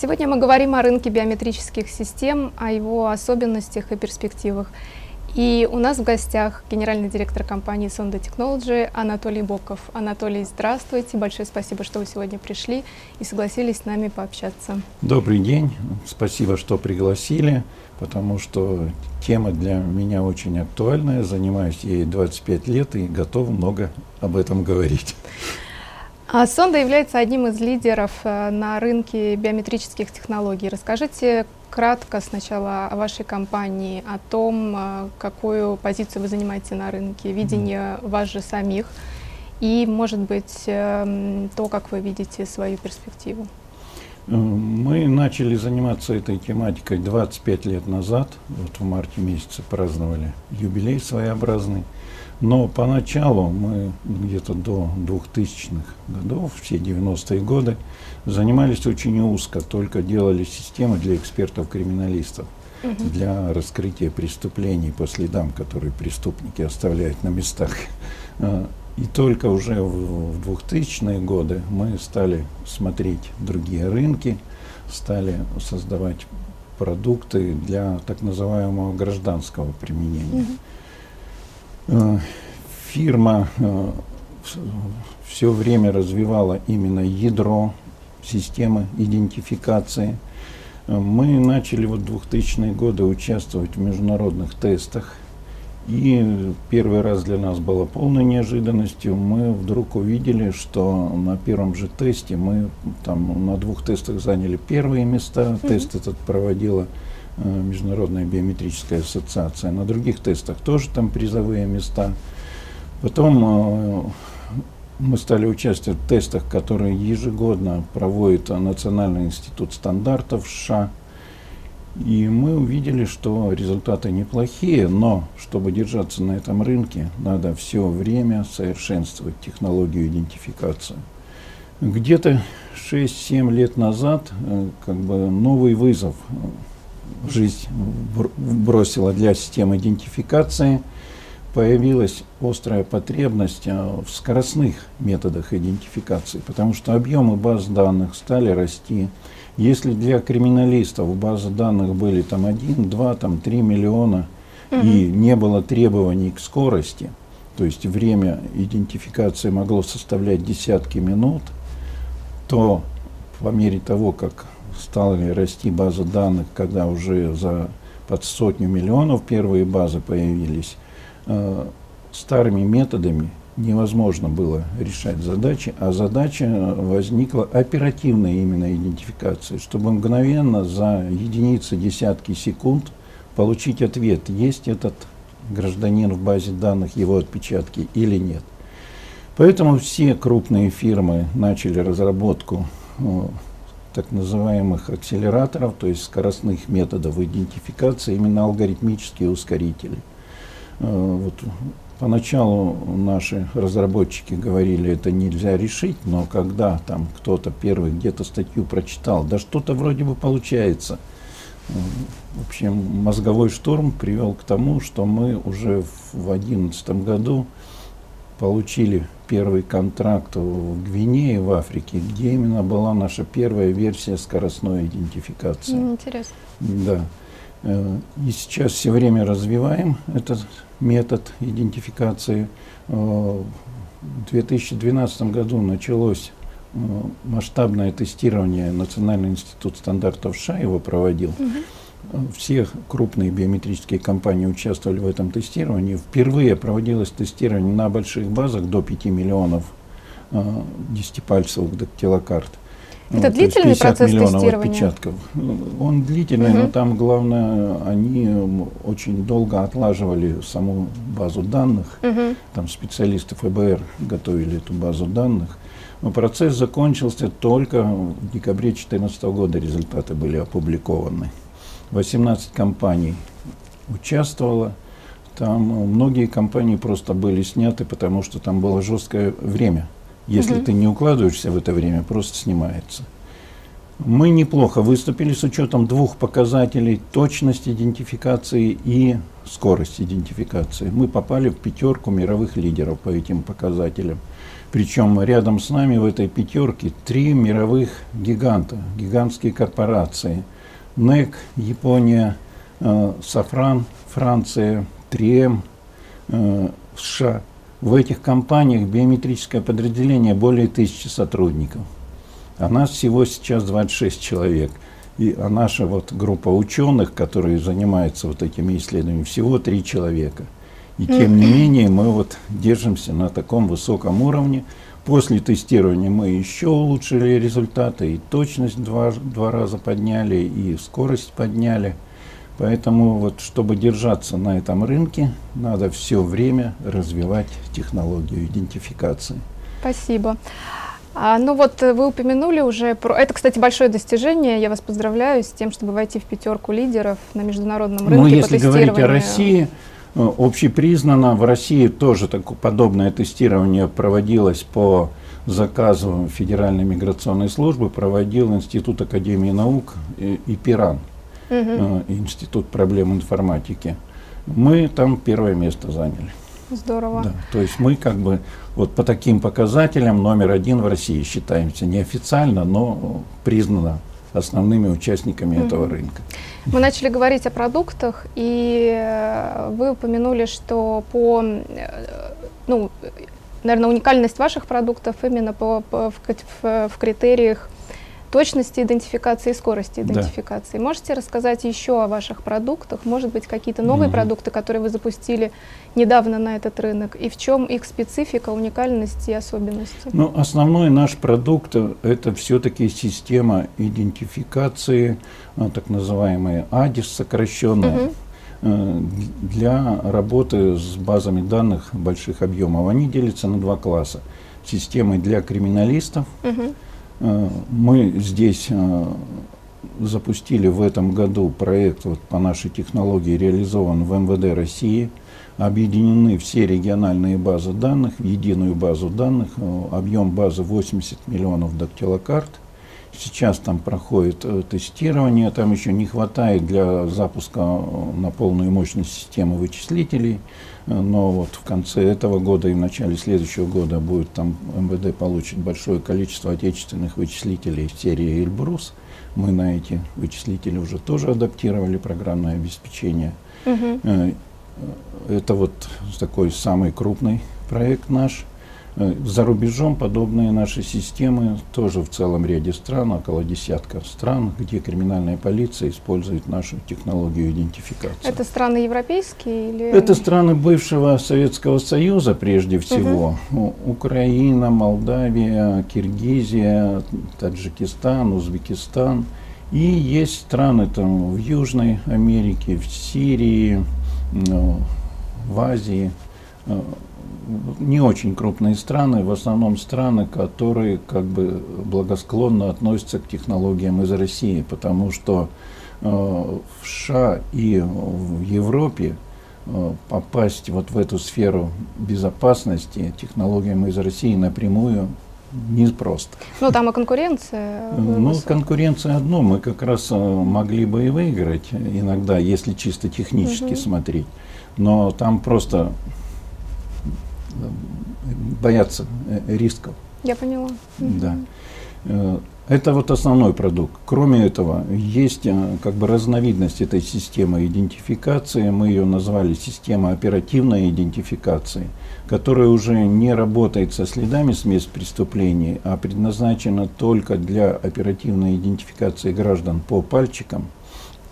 Сегодня мы говорим о рынке биометрических систем, о его особенностях и перспективах. И у нас в гостях генеральный директор компании Sonda Technology Анатолий Боков. Анатолий, здравствуйте. Большое спасибо, что вы сегодня пришли и согласились с нами пообщаться. Добрый день. Спасибо, что пригласили, потому что тема для меня очень актуальная. Занимаюсь ей 25 лет и готов много об этом говорить. А Сонда является одним из лидеров э, на рынке биометрических технологий. Расскажите кратко сначала о вашей компании, о том, э, какую позицию вы занимаете на рынке, видение вас же самих и, может быть, эм, то, как вы видите свою перспективу. Э, мы начали заниматься этой тематикой 25 лет назад. Вот в марте месяце праздновали юбилей своеобразный. Но поначалу мы где-то до 2000-х годов, все 90-е годы, занимались очень узко, только делали системы для экспертов-криминалистов, угу. для раскрытия преступлений по следам, которые преступники оставляют на местах. А, и только уже в 2000-е годы мы стали смотреть другие рынки, стали создавать продукты для так называемого гражданского применения. Угу. Э, фирма э, все время развивала именно ядро системы идентификации. Э, мы начали вот 2000-е годы участвовать в международных тестах. И первый раз для нас было полной неожиданностью. Мы вдруг увидели, что на первом же тесте мы там на двух тестах заняли первые места. Mm-hmm. Тест этот проводила Международная биометрическая ассоциация. На других тестах тоже там призовые места. Потом э, мы стали участвовать в тестах, которые ежегодно проводит Национальный институт стандартов США. И мы увидели, что результаты неплохие, но чтобы держаться на этом рынке, надо все время совершенствовать технологию идентификации. Где-то 6-7 лет назад э, как бы новый вызов жизнь бросила для системы идентификации, появилась острая потребность а, в скоростных методах идентификации, потому что объемы баз данных стали расти. Если для криминалистов базы данных были там 1, 2, там 3 миллиона, угу. и не было требований к скорости, то есть время идентификации могло составлять десятки минут, то по мере того, как стала расти база данных, когда уже за под сотню миллионов первые базы появились, э, старыми методами невозможно было решать задачи, а задача возникла оперативная именно идентификация, чтобы мгновенно за единицы, десятки секунд получить ответ, есть этот гражданин в базе данных, его отпечатки или нет. Поэтому все крупные фирмы начали разработку э, так называемых акселераторов, то есть скоростных методов идентификации, именно алгоритмические ускорители. Э, вот поначалу наши разработчики говорили, это нельзя решить, но когда там кто-то первый где-то статью прочитал, да что-то вроде бы получается. Э, в общем, мозговой штурм привел к тому, что мы уже в 2011 году получили первый контракт в Гвинее, в Африке, где именно была наша первая версия скоростной идентификации. Интересно. Да. Э, и сейчас все время развиваем этот метод идентификации. Э, в 2012 году началось э, масштабное тестирование Национальный институт стандартов США его проводил. Угу все крупные биометрические компании участвовали в этом тестировании. Впервые проводилось тестирование на больших базах до 5 миллионов э, десятипальцевых дактилокарт. Это ну, длительный процесс миллионов тестирования? отпечатков. Он длительный, угу. но там главное, они очень долго отлаживали саму базу данных. Угу. Там специалисты ФБР готовили эту базу данных. Но процесс закончился только в декабре 2014 года, результаты были опубликованы. 18 компаний участвовало. Там многие компании просто были сняты, потому что там было жесткое время. Если угу. ты не укладываешься в это время, просто снимается. Мы неплохо выступили с учетом двух показателей – точность идентификации и скорость идентификации. Мы попали в пятерку мировых лидеров по этим показателям. Причем рядом с нами в этой пятерке три мировых гиганта, гигантские корпорации. НЕК, Япония, э, Сафран, Франция, 3М, э, США. В этих компаниях биометрическое подразделение более тысячи сотрудников – а нас всего сейчас 26 человек. И, а наша вот группа ученых, которые занимаются вот этими исследованиями, всего три человека. И тем не менее мы вот держимся на таком высоком уровне. После тестирования мы еще улучшили результаты, и точность два, два раза подняли, и скорость подняли. Поэтому вот, чтобы держаться на этом рынке, надо все время развивать технологию идентификации. Спасибо. А, ну вот э, вы упомянули уже про... Это, кстати, большое достижение. Я вас поздравляю с тем, чтобы войти в пятерку лидеров на международном рынке. Ну, если говорить о России, общепризнано, в России тоже такое подобное тестирование проводилось по заказу Федеральной миграционной службы, проводил Институт Академии наук и, и ПИРАН, угу. Институт проблем информатики. Мы там первое место заняли. Здорово. Да, то есть мы как бы вот по таким показателям номер один в России считаемся неофициально, но признано основными участниками mm-hmm. этого рынка. Мы начали говорить о продуктах, и э, вы упомянули, что по, э, ну, наверное, уникальность ваших продуктов именно по, по в, в, в критериях точности идентификации и скорости идентификации. Да. Можете рассказать еще о ваших продуктах? Может быть, какие-то новые угу. продукты, которые вы запустили недавно на этот рынок? И в чем их специфика, уникальность и особенности? Ну, основной наш продукт – это все-таки система идентификации, а, так называемая АДИС сокращенная. Угу для работы с базами данных больших объемов. Они делятся на два класса. Системы для криминалистов угу. Э, мы здесь э, запустили в этом году проект вот по нашей технологии, реализован в МВД России. Объединены все региональные базы данных в единую базу данных. Э, объем базы 80 миллионов дактилокарт. Сейчас там проходит тестирование, там еще не хватает для запуска на полную мощность системы вычислителей но вот в конце этого года и в начале следующего года будет там МВД получит большое количество отечественных вычислителей серии Эльбрус. Мы на эти вычислители уже тоже адаптировали программное обеспечение. Угу. Это вот такой самый крупный проект наш. Э, за рубежом подобные наши системы тоже в целом ряде стран, около десятка стран, где криминальная полиция использует нашу технологию идентификации. Это страны европейские или? Это страны бывшего Советского Союза прежде всего. Угу. Украина, Молдавия, Киргизия, Таджикистан, Узбекистан. И есть страны там в Южной Америке, в Сирии, в Азии э, не очень крупные страны, в основном страны, которые как бы благосклонно относятся к технологиям из России, потому что э, в США и в Европе э, попасть вот в эту сферу безопасности технологиям из России напрямую непросто. Ну, там и конкуренция. Ну, конкуренция одно. Мы как раз э, могли бы и выиграть иногда, если чисто технически угу. смотреть. Но там просто боятся э, рисков. Я поняла. Да. Э, это вот основной продукт. Кроме этого, есть э, как бы разновидность этой системы идентификации. Мы ее назвали система оперативной идентификации, которая уже не работает со следами с мест преступлений, а предназначена только для оперативной идентификации граждан по пальчикам.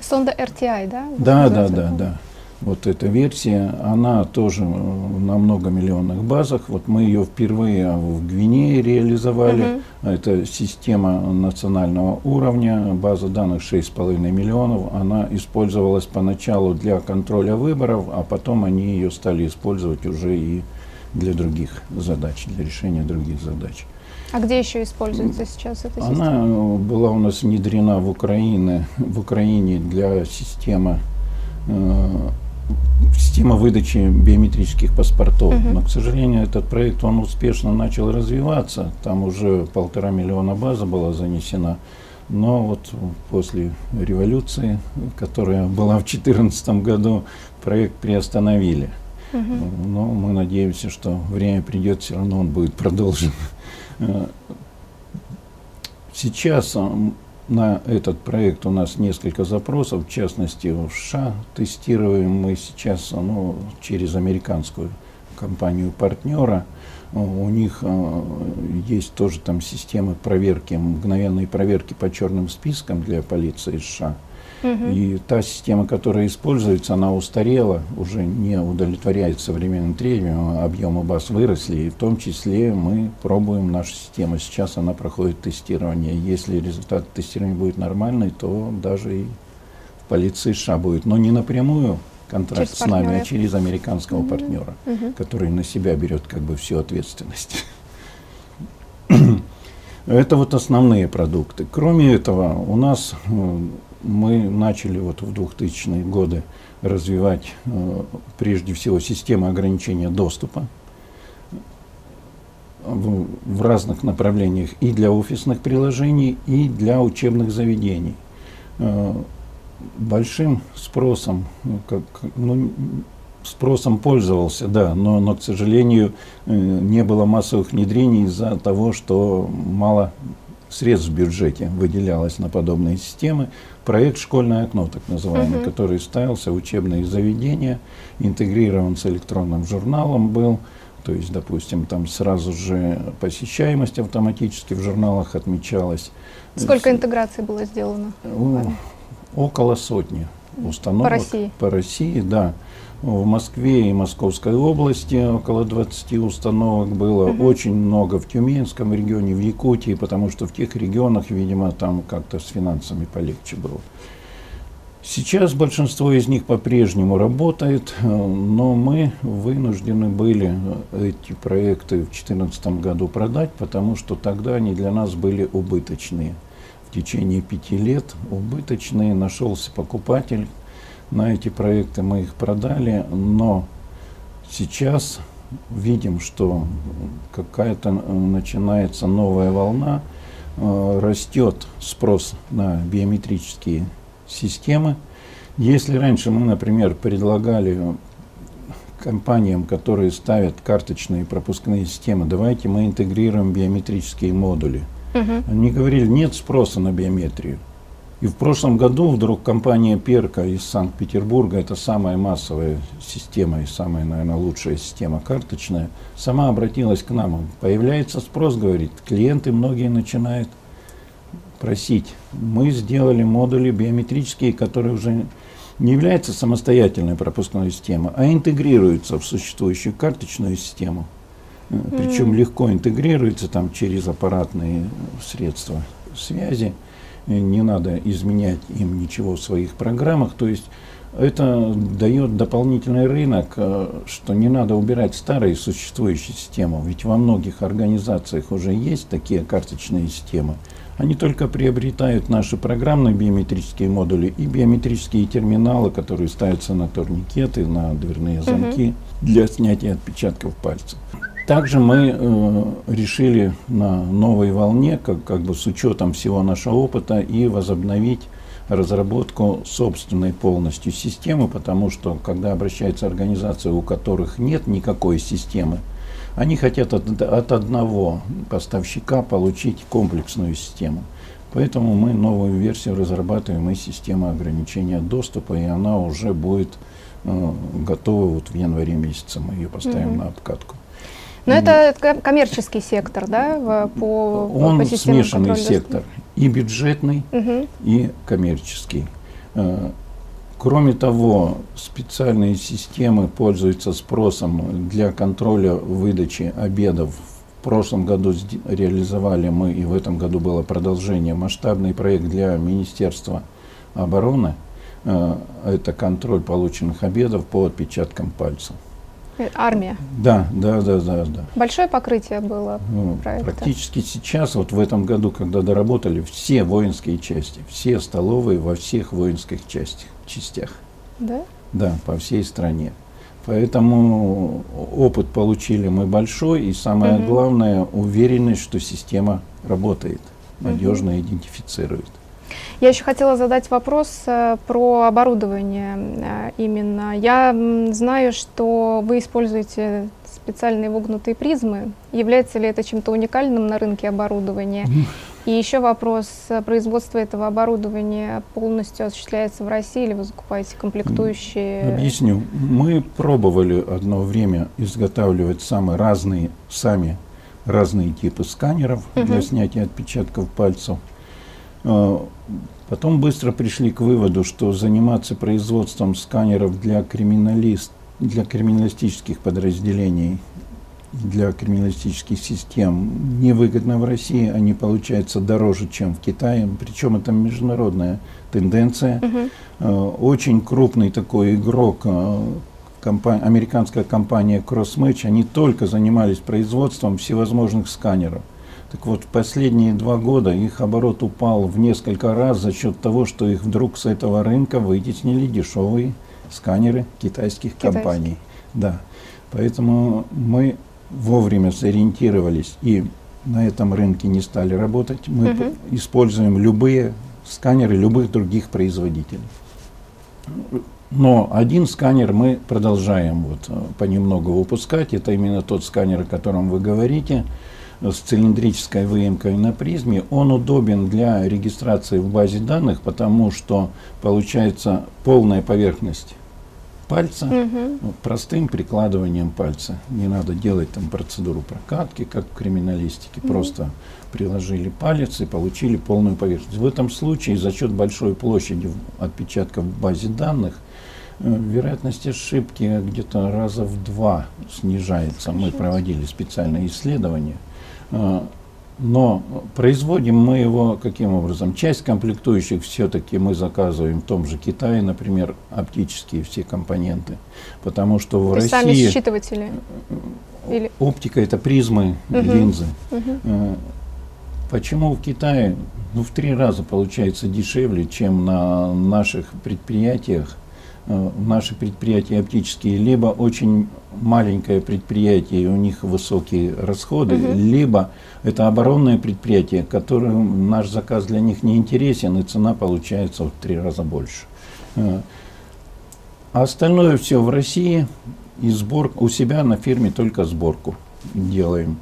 Сонда RTI, да? Да, да, да, да вот эта версия, она тоже на многомиллионных базах. Вот мы ее впервые в Гвинее реализовали. Uh -huh. Это система национального уровня, база данных 6,5 миллионов. Она использовалась поначалу для контроля выборов, а потом они ее стали использовать уже и для других задач, для решения других задач. А где еще используется сейчас эта система? Она была у нас внедрена в Украине, в Украине для системы э, система выдачи биометрических паспортов. Угу. Но, к сожалению, этот проект, он успешно начал развиваться. Там уже полтора миллиона база была занесена. Но вот после революции, которая была в 2014 году, проект приостановили. Угу. Но мы надеемся, что время придет, все равно он будет продолжен. Э, сейчас на этот проект у нас несколько запросов, в частности в США тестируем мы сейчас ну, через американскую компанию партнера. У них э, есть тоже там системы проверки, мгновенной проверки по черным спискам для полиции США. Угу. И та система, которая используется, она устарела, уже не удовлетворяет современным требованиям, объемы баз выросли, и в том числе мы пробуем нашу систему. Сейчас она проходит тестирование. Если результат тестирования будет нормальный, то даже и в полиции США будет. Но не напрямую контракт через с нами, а через американского угу. партнера, угу. который на себя берет как бы всю ответственность. Это вот основные продукты. Кроме этого, у нас мы начали вот в 2000-е годы развивать э, прежде всего систему ограничения доступа в, разных направлениях и для офисных приложений, и для учебных заведений. Э, большим спросом, ну, как, ну, спросом пользовался, да, но, но, к сожалению, э, не было массовых внедрений из-за того, что мало средств в бюджете выделялось на подобные системы. Проект «Школьное окно», так называемый, uh-huh. который ставился в учебные заведения, интегрирован с электронным журналом был. То есть, допустим, там сразу же посещаемость автоматически в журналах отмечалась. Сколько интеграций было сделано? Около сотни установок. По России? По России, да. В Москве и Московской области около 20 установок было. Угу. Очень много в Тюменском регионе, в Якутии, потому что в тех регионах, видимо, там как-то с финансами полегче было. Сейчас большинство из них по-прежнему работает, но мы вынуждены были эти проекты в 2014 году продать, потому что тогда они для нас были убыточные. В течение пяти лет убыточные, нашелся покупатель, на эти проекты мы их продали, но сейчас видим, что какая-то э, начинается новая волна, э, растет спрос на биометрические системы. Если раньше мы, например, предлагали компаниям, которые ставят карточные пропускные системы, давайте мы интегрируем биометрические модули. Угу. Они говорили, нет спроса на биометрию. И в прошлом году вдруг компания Перка из Санкт-Петербурга, это самая массовая система и самая, наверное, лучшая система карточная, сама обратилась к нам. Появляется спрос, говорит, клиенты многие начинают просить. Мы сделали модули биометрические, которые уже не являются самостоятельной пропускной системой, а интегрируются в существующую карточную систему. Причем mm. легко интегрируются там через аппаратные средства связи не надо изменять им ничего в своих программах. То есть это дает дополнительный рынок, э, что не надо убирать старые существующие системы. Ведь во многих организациях уже есть такие карточные системы. Они только приобретают наши программные биометрические модули и биометрические терминалы, которые ставятся на турникеты, на дверные замки угу. для снятия отпечатков пальцев. Также мы э, решили на новой волне, как, как бы с учетом всего нашего опыта, и возобновить разработку собственной полностью системы, потому что когда обращаются организации, у которых нет никакой системы, они хотят от, от одного поставщика получить комплексную систему. Поэтому мы новую версию разрабатываем и система ограничения доступа, и она уже будет э, готова вот в январе месяце. Мы ее поставим mm-hmm. на обкатку. Но это коммерческий сектор, да, по, Он по смешанный сектор, и бюджетный, угу. и коммерческий. Э, кроме того, специальные системы пользуются спросом для контроля выдачи обедов. В прошлом году реализовали мы, и в этом году было продолжение, масштабный проект для Министерства обороны. Э, это контроль полученных обедов по отпечаткам пальцев. Армия. Да, да, да, да, да. Большое покрытие было ну, проекта. Практически сейчас, вот в этом году, когда доработали все воинские части, все столовые во всех воинских частях, частях. Да? Да, по всей стране. Поэтому опыт получили мы большой, и самое угу. главное, уверенность, что система работает, надежно угу. идентифицирует. Я еще хотела задать вопрос э, про оборудование э, именно. Я знаю, что вы используете специальные вогнутые призмы. Является ли это чем-то уникальным на рынке оборудования? И еще вопрос, э, производство этого оборудования полностью осуществляется в России или вы закупаете комплектующие? Объясню. Мы пробовали одно время изготавливать самые разные, сами разные типы сканеров угу. для снятия отпечатков пальцев. А, потом быстро пришли к выводу, что заниматься производством сканеров для, криминалист, для криминалистических подразделений, для криминалистических систем невыгодно в России. Они получаются дороже, чем в Китае. Причем это международная тенденция. Угу. Очень крупный такой игрок, а, компания, американская компания CrossMatch, они только занимались производством всевозможных сканеров. Так вот, в последние два года их оборот упал в несколько раз за счет того, что их вдруг с этого рынка вытеснили дешевые сканеры китайских Китайские. компаний. Да. Поэтому мы вовремя сориентировались и на этом рынке не стали работать. Мы угу. используем любые сканеры любых других производителей. Но один сканер мы продолжаем вот э, понемногу выпускать. Это именно тот сканер, о котором вы говорите с цилиндрической выемкой на призме, он удобен для регистрации в базе данных, потому что получается полная поверхность пальца угу. простым прикладыванием пальца. Не надо делать там процедуру прокатки, как в криминалистике. Угу. Просто приложили палец и получили полную поверхность. В этом случае за счет большой площади отпечатков в базе данных э, вероятность ошибки где-то раза в два снижается. Мы проводили специальное исследование. А, но производим мы его каким образом? Часть комплектующих все-таки мы заказываем в том же Китае, например, оптические все компоненты. Потому что в То России... Сами считыватели? Или... Оптика – это призмы, угу. линзы. Угу. Почему в Китае ну, в три раза получается дешевле, чем на наших предприятиях Э, наши предприятия оптические либо очень маленькое предприятие, у них высокие расходы, угу. либо это оборонное предприятие, которым наш заказ для них не интересен, и цена получается в три раза больше. Э, а остальное все в России, и сбор у себя на фирме только сборку делаем.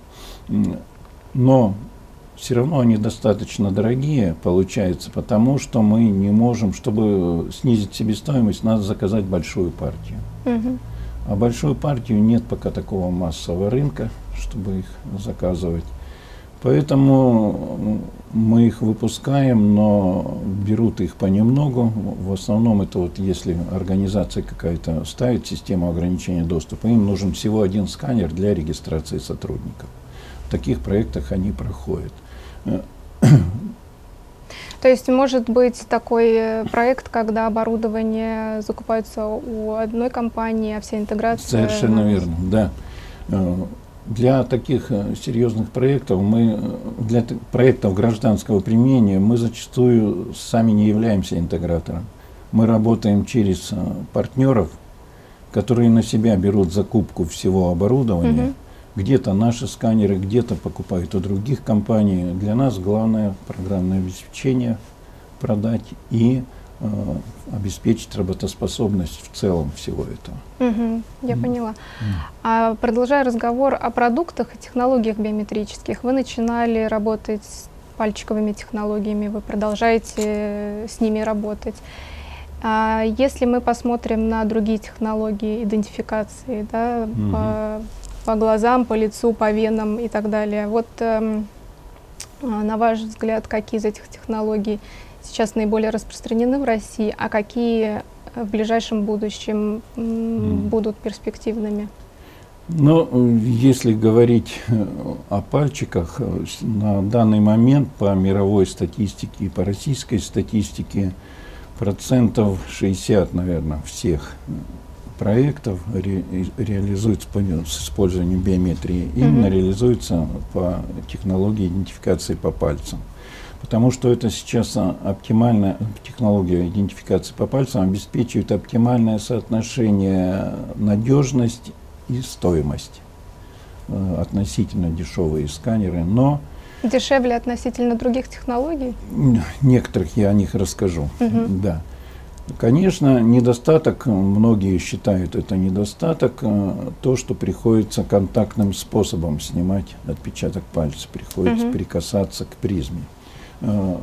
Но все равно они достаточно дорогие, получается, потому что мы не можем, чтобы снизить себестоимость, надо заказать большую партию. Угу. А большую партию нет пока такого массового рынка, чтобы их заказывать. Поэтому мы их выпускаем, но берут их понемногу. В основном это вот если организация какая-то ставит систему ограничения доступа, им нужен всего один сканер для регистрации сотрудников. В таких проектах они проходят. То есть может быть такой э, проект, когда оборудование закупается у одной компании, а вся интеграция... Совершенно верно, да. Э, для таких э, серьезных проектов мы, для проектов гражданского применения мы зачастую сами не являемся интегратором. Мы работаем через партнеров, которые на себя берут закупку всего оборудования, угу где-то наши сканеры, где-то покупают у других компаний. Для нас главное программное обеспечение продать и э, обеспечить работоспособность в целом всего этого. Угу, я mm. поняла. Mm. А продолжая разговор о продуктах и технологиях биометрических, вы начинали работать с пальчиковыми технологиями, вы продолжаете с ними работать. А если мы посмотрим на другие технологии идентификации, да, угу. по по глазам, по лицу, по венам и так далее. Вот эм, а, на ваш взгляд, какие из этих технологий сейчас наиболее распространены в России, а какие в ближайшем будущем будут перспективными? Ну, если говорить э, о пальчиках, э, на данный момент по мировой статистике и по российской статистике процентов 60, наверное, всех проектов ре, реализуется по, с использованием биометрии, именно mm-hmm. реализуется по технологии идентификации по пальцам. Потому что это сейчас оптимальная технология идентификации по пальцам обеспечивает оптимальное соотношение надежность и стоимость. Э, относительно дешевые сканеры, но Дешевле относительно других технологий? Некоторых я о них расскажу. Угу. Да. Конечно, недостаток, многие считают это недостаток, э, то, что приходится контактным способом снимать отпечаток пальца, приходится угу. прикасаться к призме. Э,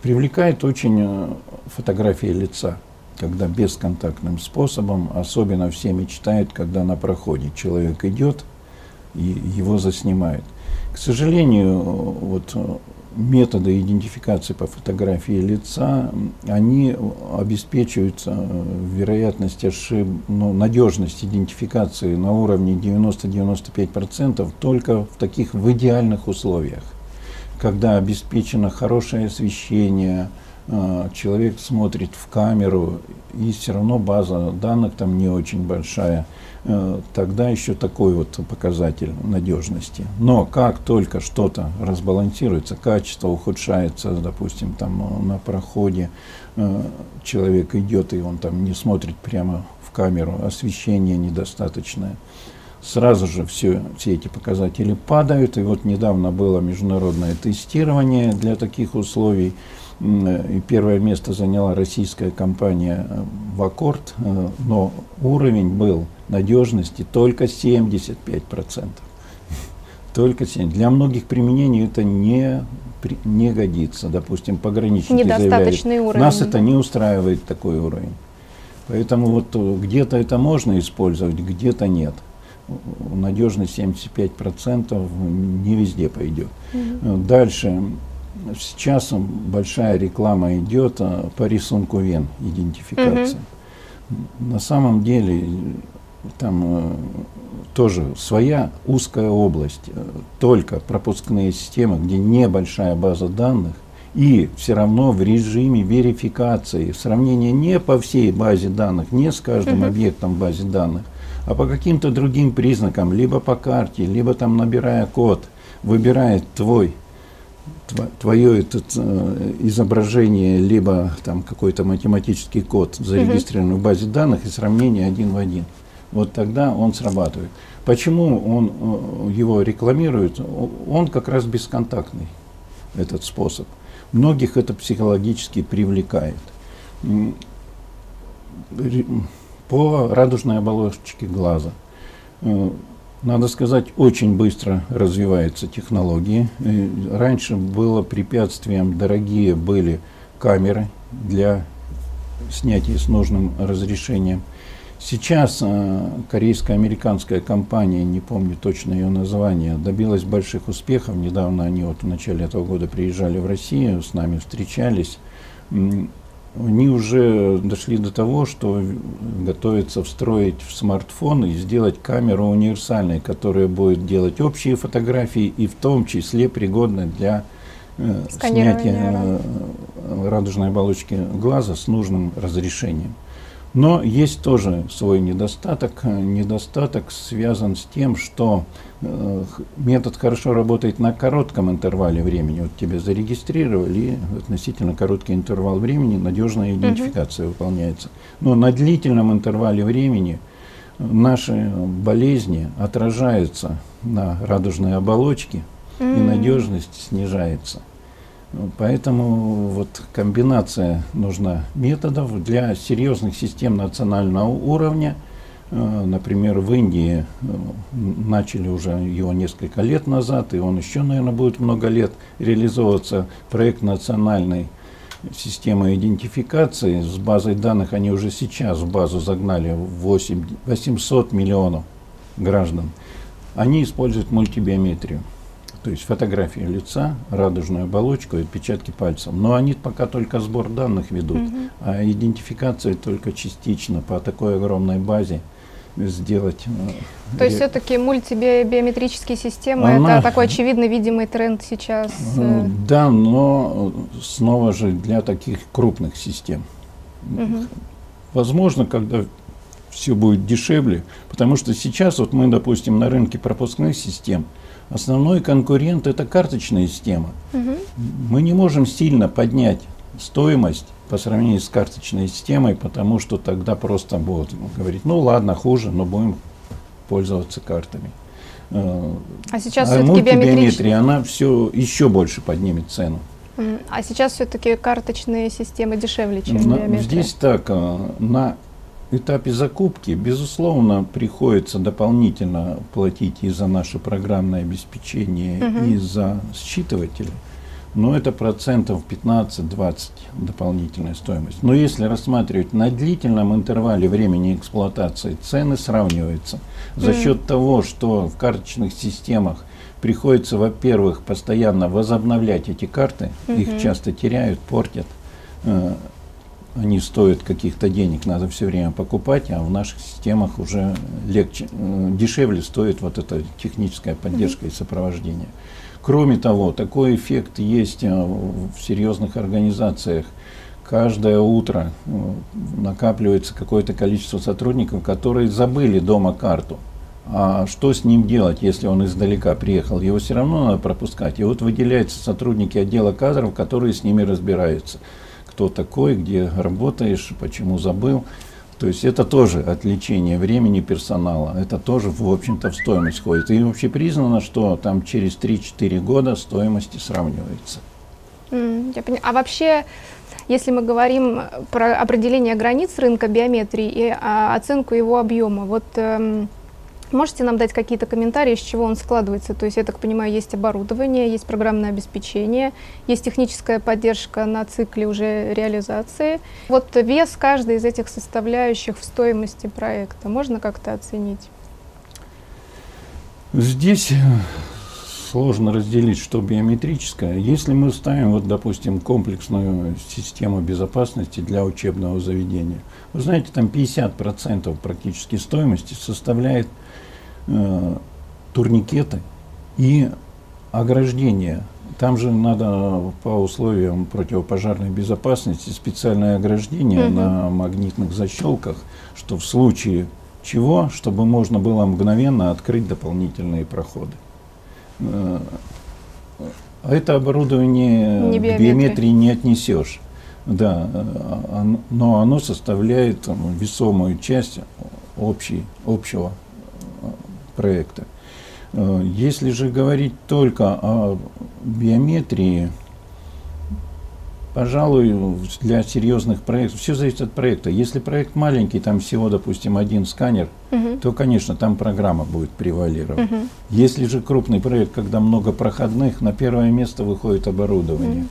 привлекает очень э, фотография лица, когда бесконтактным способом, особенно все мечтают, когда на проходе человек идет и его заснимают. К сожалению, вот методы идентификации по фотографии лица, они обеспечивают э, вероятность ошиб, ну, надежность идентификации на уровне 90-95% только в таких в идеальных условиях, когда обеспечено хорошее освещение, э, человек смотрит в камеру, и все равно база данных там не очень большая – тогда еще такой вот показатель надежности. Но как только что-то разбалансируется, качество ухудшается, допустим, там э, на проходе э, человек идет и он там не смотрит прямо в камеру, освещение недостаточное, сразу же все, все эти показатели падают. И вот недавно было международное тестирование для таких условий. И первое место заняла российская компания Вакорд, но уровень был надежности только 75%. Только 7. Для многих применений это не, не годится. Допустим, пограничники заявляют, уровень. нас это не устраивает такой уровень. Поэтому вот э, где-то это можно использовать, где-то нет. Надежность 75% не везде пойдет. Угу. Дальше. Сейчас большая реклама идет э, по рисунку вен, идентификация. Угу. На самом деле там э, тоже своя узкая область, э, только пропускные системы, где небольшая база данных, и все равно в режиме верификации, сравнения не по всей базе данных, не с каждым uh-huh. объектом в базе данных, а по каким-то другим признакам, либо по карте, либо там набирая код, выбирает твой твое это, э, изображение, либо там какой-то математический код, зарегистрированный uh-huh. в базе данных, и сравнение один в один вот тогда он срабатывает. Почему он э, его рекламирует? Он как раз бесконтактный, этот способ. Многих это психологически привлекает. По радужной оболочке глаза. Надо сказать, очень быстро развиваются технологии. Э, раньше было препятствием, дорогие были камеры для снятия с нужным разрешением. Сейчас э, корейско-американская компания, не помню точно ее название, добилась больших успехов. Недавно они вот в начале этого года приезжали в Россию, с нами встречались. Они уже дошли до того, что готовятся встроить в смартфон и сделать камеру универсальной, которая будет делать общие фотографии и в том числе пригодны для э, снятия э, радужной оболочки глаза с нужным разрешением. Но есть тоже свой недостаток. Недостаток связан с тем, что э, метод хорошо работает на коротком интервале времени. Вот тебя зарегистрировали, и относительно короткий интервал времени надежная идентификация угу. выполняется. Но на длительном интервале времени наши болезни отражаются на радужной оболочке, mm. и надежность снижается. Поэтому вот комбинация нужна методов для серьезных систем национального уровня. Э, например, в Индии э, начали уже его несколько лет назад, и он еще, наверное, будет много лет реализовываться. Проект национальной системы идентификации с базой данных, они уже сейчас в базу загнали 8, 800 миллионов граждан. Они используют мультибиометрию то есть фотографию лица, радужную оболочку и отпечатки пальцев. Но они пока только сбор данных ведут, угу. а идентификация только частично по такой огромной базе сделать. Э, То есть все-таки мультибиометрические системы Она, это такой очевидно видимый тренд сейчас? Э, да, но снова же для таких крупных систем. Угу. Возможно, когда все будет дешевле, потому что сейчас вот мы, допустим, на рынке пропускных систем – Основной конкурент – это карточная система. Угу. Мы не можем сильно поднять стоимость по сравнению с карточной системой, потому что тогда просто будут говорить, ну ладно, хуже, но будем пользоваться картами. А сейчас а все-таки биометрия, она все еще больше поднимет цену. А сейчас все-таки карточные системы дешевле, чем на, биометрия? Здесь так, на этапе закупки, безусловно, приходится дополнительно платить и за наше программное обеспечение, угу. и за считыватели. Но это процентов 15-20 дополнительная стоимость. Но если рассматривать на длительном интервале времени эксплуатации, цены сравниваются. За mm. счет того, что в карточных системах приходится, во-первых, постоянно возобновлять эти карты, mm-hmm. их часто теряют, портят. Они стоят каких-то денег, надо все время покупать, а в наших системах уже легче, дешевле стоит вот эта техническая поддержка mm-hmm. и сопровождение. Кроме того, такой эффект есть э, в серьезных организациях. Каждое утро э, накапливается какое-то количество сотрудников, которые забыли дома карту. А что с ним делать, если он издалека приехал? Его все равно надо пропускать. И вот выделяются сотрудники отдела кадров, которые с ними разбираются кто такой, где работаешь, почему забыл. То есть это тоже отличение времени персонала, это тоже, в общем-то, в стоимость входит. И вообще признано, что там через 3-4 года стоимости сравнивается. Mm, я понимаю. А вообще, если мы говорим про определение границ рынка биометрии и а, оценку его объема, вот... Эм, Можете нам дать какие-то комментарии, из чего он складывается? То есть, я так понимаю, есть оборудование, есть программное обеспечение, есть техническая поддержка на цикле уже реализации. Вот вес каждой из этих составляющих в стоимости проекта можно как-то оценить? Здесь сложно разделить, что биометрическое. Если мы ставим, вот, допустим, комплексную систему безопасности для учебного заведения, вы знаете, там 50% практически стоимости составляет э, турникеты и ограждение. Там же надо по условиям противопожарной безопасности специальное ограждение угу. на магнитных защелках, что в случае чего, чтобы можно было мгновенно открыть дополнительные проходы. Э, а это оборудование не к биометрии не отнесешь. Да, э, но оно составляет весомую часть общей, общего проекта. Э, если же говорить только о биометрии, пожалуй, для серьезных проектов, все зависит от проекта. Если проект маленький, там всего, допустим, один сканер, угу. то, конечно, там программа будет превалировать. Угу. Если же крупный проект, когда много проходных, на первое место выходит оборудование. Угу.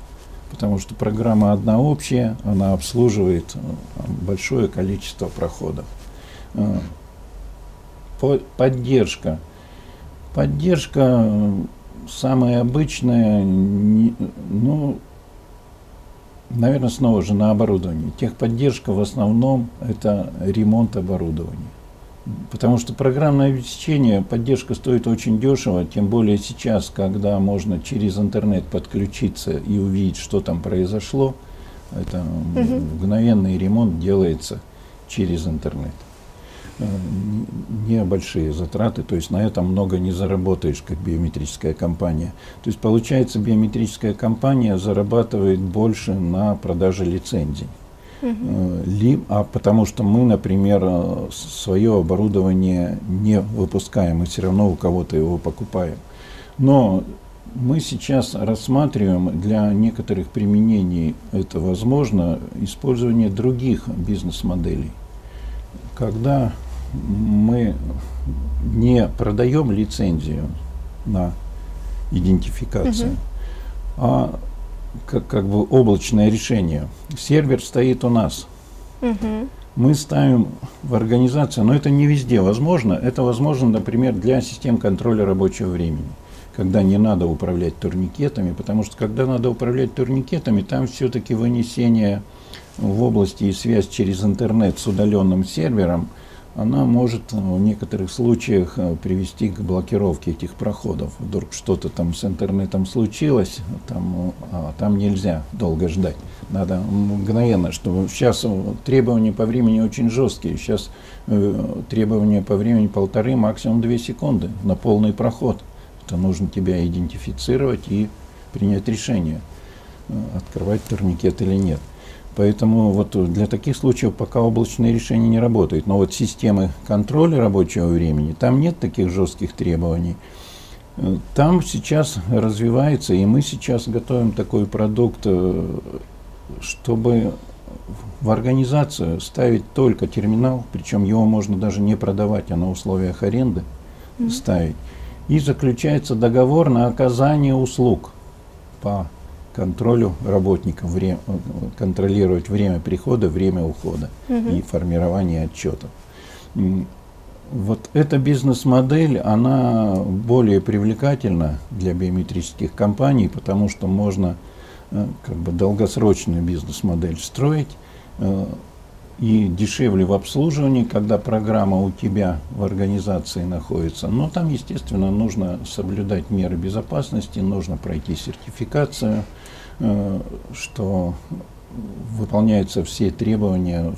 Потому что программа одна общая, она обслуживает э, большое количество проходов. Поддержка. Поддержка э, самая обычная, ну, наверное, снова же на оборудовании. Техподдержка в основном это ремонт оборудования. Потому что программное обеспечение, поддержка стоит очень дешево, тем более сейчас, когда можно через интернет подключиться и увидеть, что там произошло. Это угу. мгновенный ремонт делается через интернет. Э, небольшие затраты, то есть на этом много не заработаешь, как биометрическая компания. То есть получается, биометрическая компания зарабатывает больше на продаже лицензий. Uh-huh. А потому что мы, например, э, свое оборудование не выпускаем, мы все равно у кого-то его покупаем. Но мы сейчас рассматриваем для некоторых применений это возможно использование других бизнес-моделей. Когда мы не продаем лицензию на идентификацию, угу. а как, как бы облачное решение. Сервер стоит у нас. Угу. Мы ставим в организацию, но это не везде возможно. Это возможно, например, для систем контроля рабочего времени когда не надо управлять турникетами, потому что когда надо управлять турникетами, там все-таки вынесение в области и связь через интернет с удаленным сервером – она может в некоторых случаях э, привести к блокировке этих проходов. Вдруг что-то там с интернетом случилось, там, а, там нельзя долго ждать. Надо мгновенно, что сейчас требования по времени очень жесткие. Сейчас э, требования по времени полторы, максимум две секунды на полный проход. Это нужно тебя идентифицировать и принять решение, э, открывать турникет или нет. Поэтому вот для таких случаев пока облачные решения не работают. Но вот системы контроля рабочего времени, там нет таких жестких требований. Там сейчас развивается, и мы сейчас готовим такой продукт, э, чтобы в организацию ставить только терминал, причем его можно даже не продавать, а на условиях аренды mm-hmm. ставить. И заключается договор на оказание услуг по контролю работников, время, контролировать время прихода, время ухода угу. и формирование отчетов. Вот эта бизнес-модель, она более привлекательна для биометрических компаний, потому что можно э, как бы долгосрочную бизнес-модель строить э, и дешевле в обслуживании, когда программа у тебя в организации находится. Но там, естественно, нужно соблюдать меры безопасности, нужно пройти сертификацию, что выполняются все требования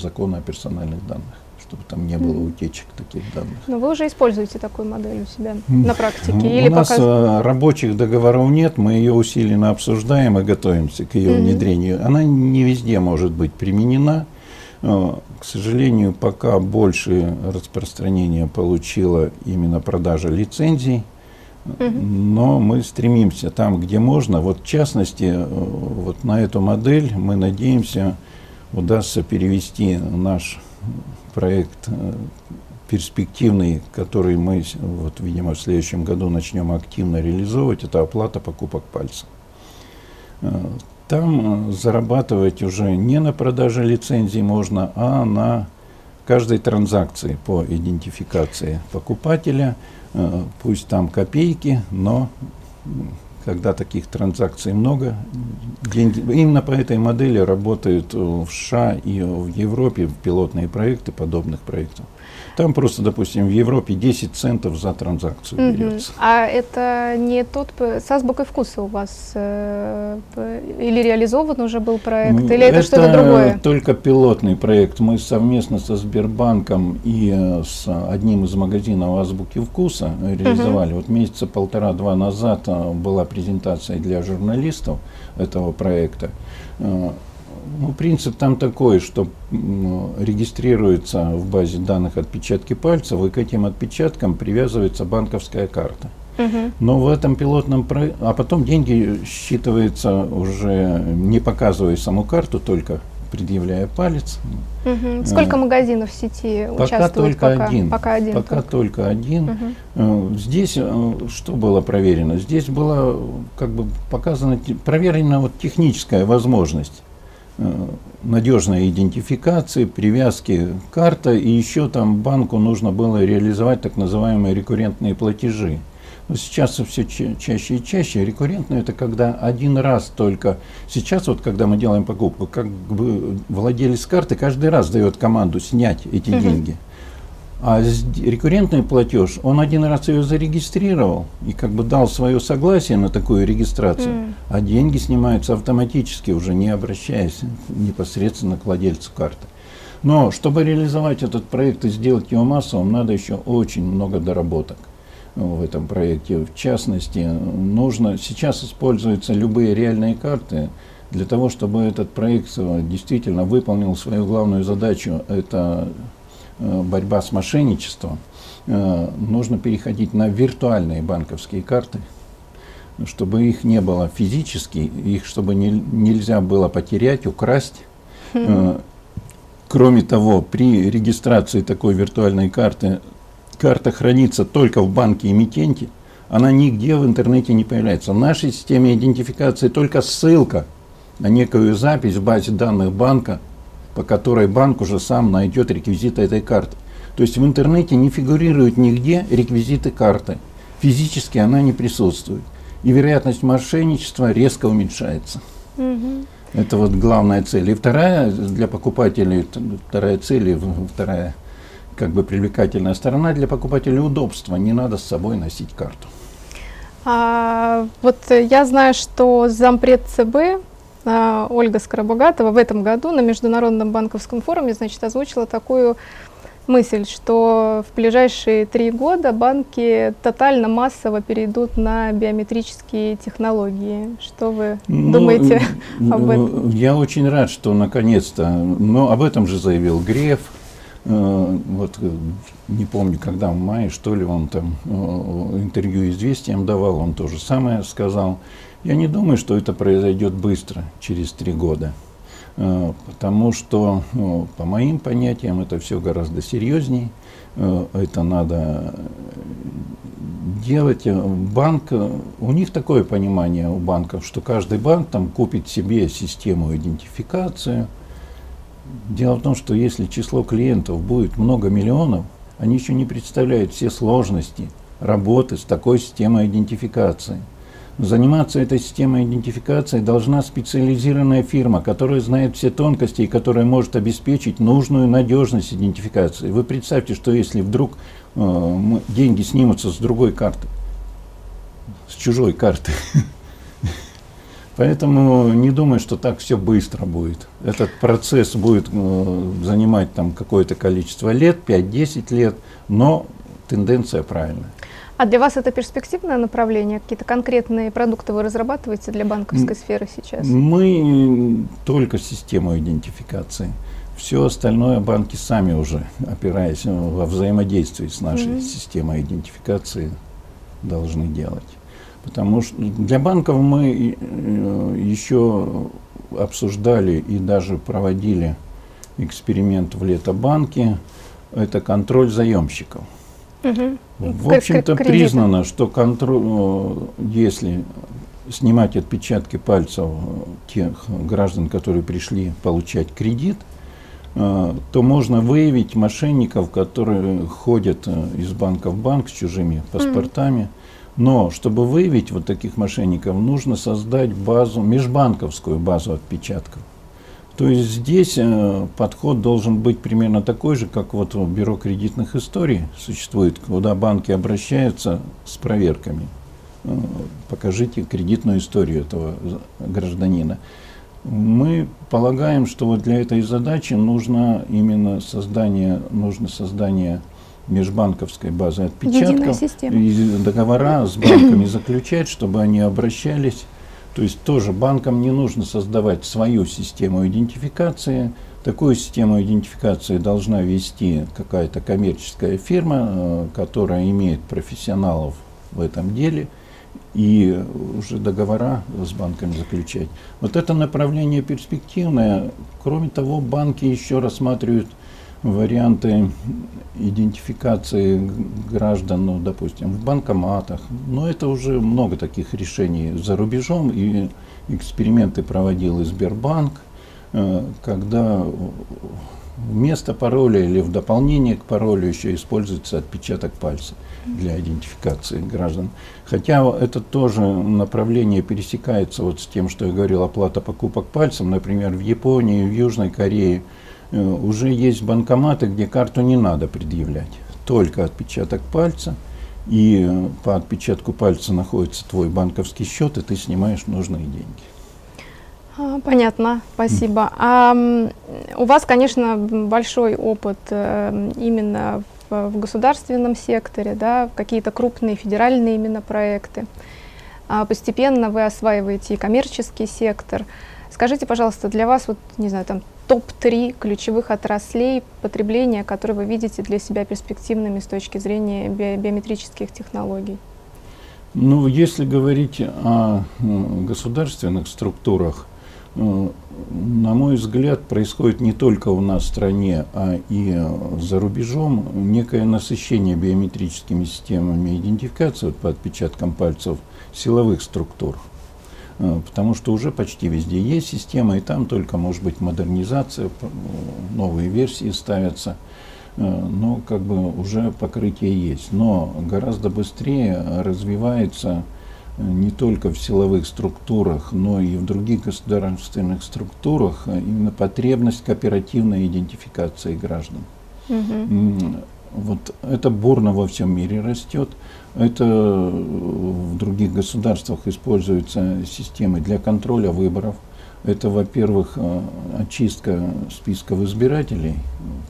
закона о персональных данных чтобы там не было утечек таких данных. Но вы уже используете такую модель у себя на практике? Или у нас пока... Э, рабочих договоров нет, мы ее усиленно обсуждаем и готовимся к ее mm-hmm. внедрению. Она не везде может быть применена. Э, к сожалению, пока больше распространения получила именно продажа лицензий, но мы стремимся там, где можно. Вот в частности, э, вот на эту модель мы надеемся удастся перевести наш проект э, перспективный, который мы, вот, видимо, в следующем году начнем активно реализовывать, это оплата покупок пальцев. Там э, зарабатывать уже не на продаже лицензий можно, а на каждой транзакции по идентификации покупателя. Э, пусть там копейки, но когда таких транзакций много, деньги, именно по этой модели работают в США и в Европе пилотные проекты подобных проектов. Там просто, допустим, в Европе 10 центов за транзакцию угу. берется. А это не тот с азбукой вкуса у вас э, или реализован уже был проект, или это, это что-то другое? Только пилотный проект. Мы совместно со Сбербанком и э, с одним из магазинов азбуки вкуса реализовали. Угу. Вот месяца полтора-два назад э, была презентация для журналистов этого проекта. Ну, принцип там такой, что регистрируется в базе данных отпечатки пальцев, и к этим отпечаткам привязывается банковская карта. Но в этом пилотном проекте, а потом деньги считываются уже не показывая саму карту, только предъявляя палец. Угу. Сколько магазинов в сети пока участвуют? Только пока один. Пока один. Пока только, только один. Угу. Здесь э, что было проверено? Здесь была как бы показана, проверена вот техническая возможность надежной идентификации, привязки карта, и еще там банку нужно было реализовать так называемые рекуррентные платежи. Но сейчас все ча чаще и чаще. Рекуррентные это когда один раз только. Сейчас вот, когда мы делаем покупку, как бы владелец карты каждый раз дает команду снять эти -huh. деньги. А рекуррентный платеж, он один раз ее зарегистрировал и как бы дал свое согласие на такую регистрацию, mm. а деньги снимаются автоматически, уже не обращаясь непосредственно к владельцу карты. Но чтобы реализовать этот проект и сделать его массовым, надо еще очень много доработок в этом проекте. В частности, нужно сейчас используются любые реальные карты для того, чтобы этот проект действительно выполнил свою главную задачу. Это Э, борьба с мошенничеством, э, нужно переходить на виртуальные банковские карты, чтобы их не было физически, их чтобы не, нельзя было потерять, украсть. Э, кроме того, при регистрации такой виртуальной карты, карта хранится только в банке эмитенте, она нигде в интернете не появляется. В нашей системе идентификации только ссылка на некую запись в базе данных банка – по которой банк уже сам найдет реквизиты этой карты. То есть в интернете не фигурируют нигде реквизиты карты. Физически она не присутствует. И вероятность мошенничества резко уменьшается. Угу. Это вот главная цель. И вторая для покупателей, вторая цель, и вторая как бы привлекательная сторона для покупателей удобства. Не надо с собой носить карту. А, вот я знаю, что зампред ЦБ Ольга Скоробогатова в этом году на Международном банковском форуме значит, озвучила такую мысль, что в ближайшие три года банки тотально массово перейдут на биометрические технологии. Что вы ну, думаете об этом? Я очень рад, что наконец-то, но об этом же заявил Греф. Э, вот э, не помню, когда в мае, что ли, он там э, интервью известиям давал, он то же самое сказал. Я не думаю, что это произойдет быстро, через три года. Э, потому что, ну, по моим понятиям, это все гораздо серьезней. Э, это надо делать. Банк, у них такое понимание у банков, что каждый банк там купит себе систему идентификации. Дело в том, что если число клиентов будет много миллионов, они еще не представляют все сложности работы с такой системой идентификации. Заниматься этой системой идентификации должна специализированная фирма, которая знает все тонкости и которая может обеспечить нужную надежность идентификации. Вы представьте, что если вдруг э, деньги снимутся с другой карты, с чужой карты, Поэтому не думаю, что так все быстро будет. Этот процесс будет э, занимать там какое-то количество лет, 5-10 лет, но тенденция правильная. А для вас это перспективное направление? Какие-то конкретные продукты вы разрабатываете для банковской сферы сейчас? Мы только систему идентификации. Все остальное банки сами уже, опираясь во взаимодействии с нашей mm-hmm. системой идентификации, должны делать. Потому что для банков мы э, еще обсуждали и даже проводили эксперимент в Летобанке. Это контроль заемщиков. Угу. В общем-то, признано, что контроль, э, если снимать отпечатки пальцев тех граждан, которые пришли получать кредит, э, то можно выявить мошенников, которые ходят э, из банка в банк с чужими паспортами. Но чтобы выявить вот таких мошенников, нужно создать базу, межбанковскую базу отпечатков. То есть здесь э, подход должен быть примерно такой же, как вот в бюро кредитных историй существует, куда банки обращаются с проверками. Э, покажите кредитную историю этого гражданина. Мы полагаем, что вот для этой задачи нужно именно создание, нужно создание межбанковской базы отпечатков и договора с банками заключать, чтобы они обращались то есть тоже банкам не нужно создавать свою систему идентификации. Такую систему идентификации должна вести какая-то коммерческая фирма, э, которая имеет профессионалов в этом деле и уже договора с банками заключать. Вот это направление перспективное. Кроме того, банки еще рассматривают варианты идентификации граждан, ну, допустим, в банкоматах. Но это уже много таких решений за рубежом, и эксперименты проводил и Сбербанк, э, когда вместо пароля или в дополнение к паролю еще используется отпечаток пальца для идентификации граждан. Хотя это тоже направление пересекается вот с тем, что я говорил, оплата покупок пальцем, например, в Японии, в Южной Корее – уже есть банкоматы, где карту не надо предъявлять, только отпечаток пальца, и э, по отпечатку пальца находится твой банковский счет, и ты снимаешь нужные деньги. А, понятно, спасибо. А у вас, конечно, большой опыт э, именно в, в государственном секторе, да, какие-то крупные федеральные именно проекты. А постепенно вы осваиваете и коммерческий сектор. Скажите, пожалуйста, для вас, вот, не знаю, там топ-3 ключевых отраслей потребления, которые вы видите для себя перспективными с точки зрения би биометрических технологий? Ну, если говорить о э, государственных структурах, э, на мой взгляд, происходит не только у нас в стране, а и за рубежом некое насыщение биометрическими системами идентификации по отпечаткам пальцев силовых структур. Э, потому что уже почти везде есть система, и там только может быть модернизация, новые версии ставятся, э, но как бы уже покрытие есть. Но гораздо быстрее развивается э, не только в силовых структурах, но и в других государственных структурах именно потребность кооперативной идентификации граждан. Угу. Вот это бурно во всем мире растет. Это в других государствах используются системы для контроля выборов. Это, во-первых, э, очистка списков избирателей.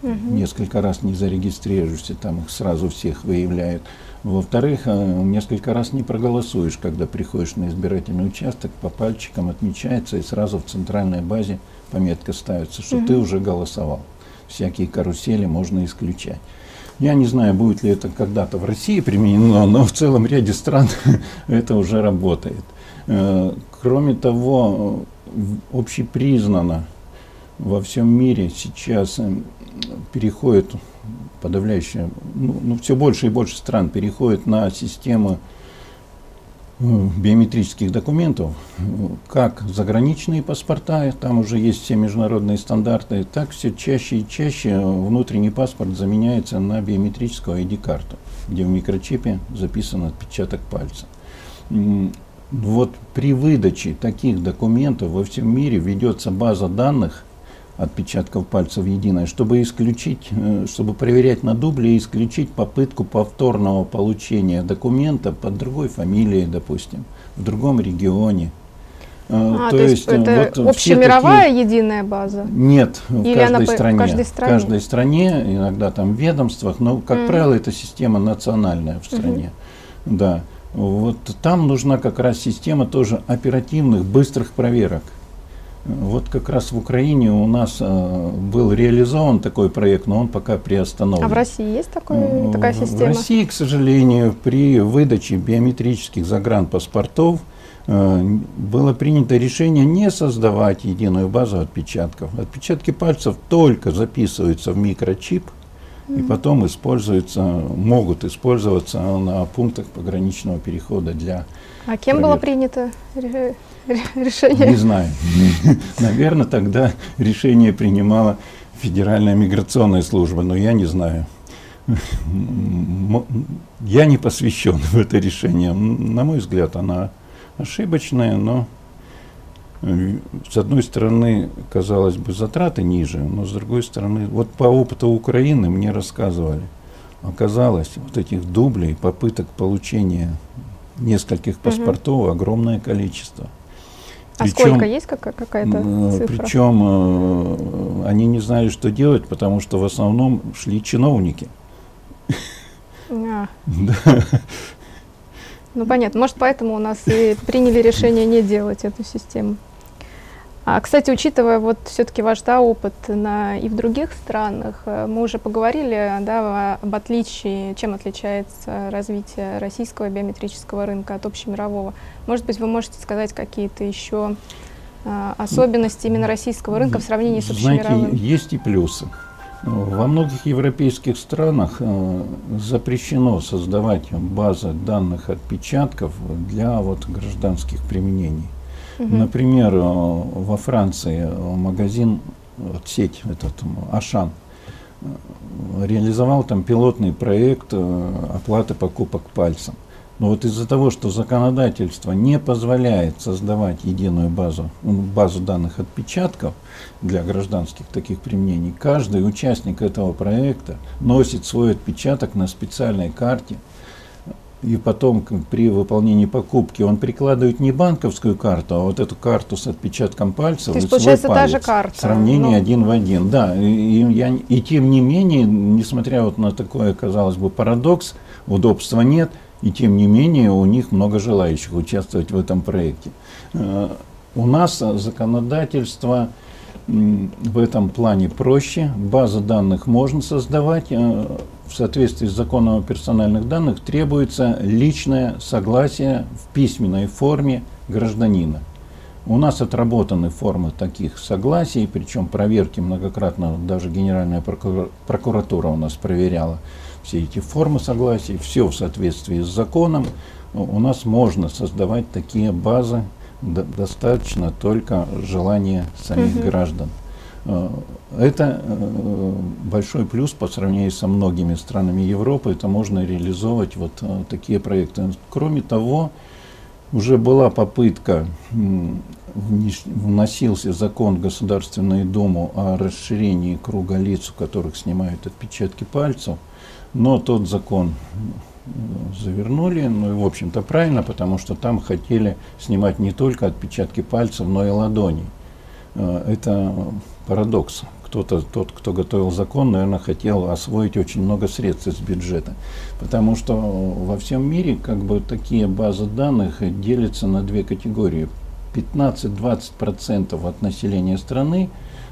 Угу. Несколько раз не зарегистрируешься, там их сразу всех выявляют. Во-вторых, э, несколько раз не проголосуешь, когда приходишь на избирательный участок, по пальчикам отмечается, и сразу в центральной базе пометка ставится, что угу. ты уже голосовал. Всякие карусели можно исключать. Я не знаю, будет ли это когда-то в России применено, но в целом ряде стран это уже работает. Э, кроме того, общепризнано во всем мире сейчас э, переходит подавляющее, ну, ну, все больше и больше стран переходит на систему биометрических документов, как заграничные паспорта, там уже есть все международные стандарты, так все чаще и чаще внутренний паспорт заменяется на биометрическую ID-карту, где в микрочипе записан отпечаток пальца. Вот при выдаче таких документов во всем мире ведется база данных отпечатков пальцев единая, чтобы исключить, э, чтобы проверять на дубле и исключить попытку повторного получения документа под другой фамилией, допустим, в другом регионе. Э, а, то, то есть, есть это вот общемировая такие... единая база? Нет, в Или каждой, стране, в каждой стране. В каждой стране, иногда там в ведомствах, но, как mm. правило, эта система национальная в стране. Mm-hmm. Да. Вот там нужна как раз система тоже оперативных, быстрых проверок. Вот как раз в Украине у нас э, был реализован такой проект, но он пока приостановлен. А в России есть такой, такая система? В России, к сожалению, при выдаче биометрических загранпаспортов э, было принято решение не создавать единую базу отпечатков. Отпечатки пальцев только записываются в микрочип – и потом используются, могут использоваться на пунктах пограничного перехода для А кем проверки. было принято решение? Не знаю. Наверное, тогда решение принимала Федеральная миграционная служба, но я не знаю. Я не посвящен в это решение. На мой взгляд, она ошибочная, но с одной стороны, казалось бы, затраты ниже, но с другой стороны, вот по опыту Украины мне рассказывали, оказалось, вот этих дублей, попыток получения нескольких паспортов огромное количество. А причем, сколько есть какая-то цифра? Причем э, они не знали, что делать, потому что в основном шли чиновники. А. Да. Ну понятно, может поэтому у нас и приняли решение не делать эту систему. А, кстати, учитывая вот все-таки ваш да, опыт на, и в других странах, э, мы уже поговорили да, об отличии, чем отличается развитие российского биометрического рынка от общемирового. Может быть, вы можете сказать какие-то еще а, особенности именно российского рынка в сравнении с общемировым? Знаете, есть и плюсы. Во многих европейских странах э, запрещено создавать базы данных отпечатков для вот, гражданских применений. Угу. Например, э, во Франции э, магазин, вот сеть этот Ашан, э, реализовал там пилотный проект оплаты покупок пальцем. Но вот из-за того, что законодательство не позволяет создавать единую базу, базу данных отпечатков для гражданских таких применений, каждый участник этого проекта носит свой отпечаток на специальной карте – и потом при выполнении покупки он прикладывает не банковскую карту, а вот эту карту с отпечатком пальца. То есть, получается, палец. та же карта. Сравнение но... один в один, да. И, и, я, и тем не менее, несмотря вот на такое, казалось бы, парадокс, удобства нет, и тем не менее у них много желающих участвовать в этом проекте. Э, у нас законодательство в этом плане проще. Базы данных можно создавать. В соответствии с законом о персональных данных требуется личное согласие в письменной форме гражданина. У нас отработаны формы таких согласий, причем проверки многократно, даже Генеральная прокуратура у нас проверяла все эти формы согласий, все в соответствии с законом. У нас можно создавать такие базы, достаточно только желания самих угу. граждан. Э, это э, большой плюс по сравнению со многими странами Европы. Это можно реализовывать вот э, такие проекты. Кроме того, уже была попытка, вносился закон в Государственную Думу о расширении круга лиц, у которых снимают отпечатки пальцев, но тот закон завернули, ну и в общем-то правильно, потому что там хотели снимать не только отпечатки пальцев, но и ладоней. Это парадокс. Кто-то, тот, кто готовил закон, наверное, хотел освоить очень много средств из бюджета. Потому что во всем мире как бы такие базы данных делятся на две категории. 15-20% от населения страны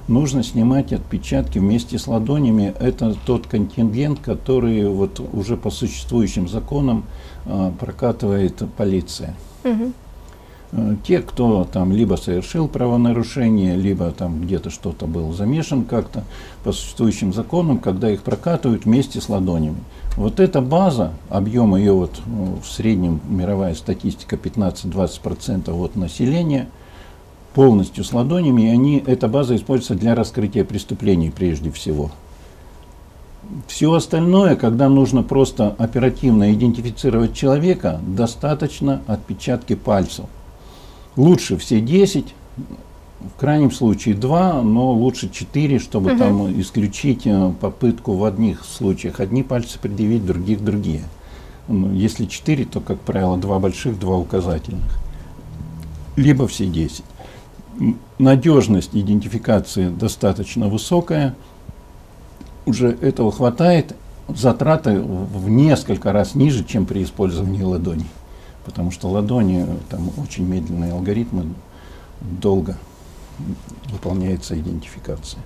нужно снимать отпечатки вместе с ладонями. Это тот контингент, который вот уже по существующим законам э, прокатывает полиция. Угу. Те, кто там либо совершил правонарушение, либо там где-то что-то был замешан как-то по существующим законам, когда их прокатывают вместе с ладонями. Вот эта база, объем ее вот ну, в среднем мировая статистика 15-20% от населения – полностью с ладонями, и они, эта база используется для раскрытия преступлений прежде всего. Все остальное, когда нужно просто оперативно идентифицировать человека, достаточно отпечатки пальцев. Лучше все 10, в крайнем случае 2, но лучше 4, чтобы угу. там исключить э, попытку в одних случаях одни пальцы предъявить, других другие. Ну, если 4, то, как правило, два больших, два указательных. Либо все 10 надежность идентификации достаточно высокая, уже этого хватает, затраты в несколько раз ниже, чем при использовании ладони. Потому что ладони, там очень медленные алгоритмы, долго выполняется идентификация.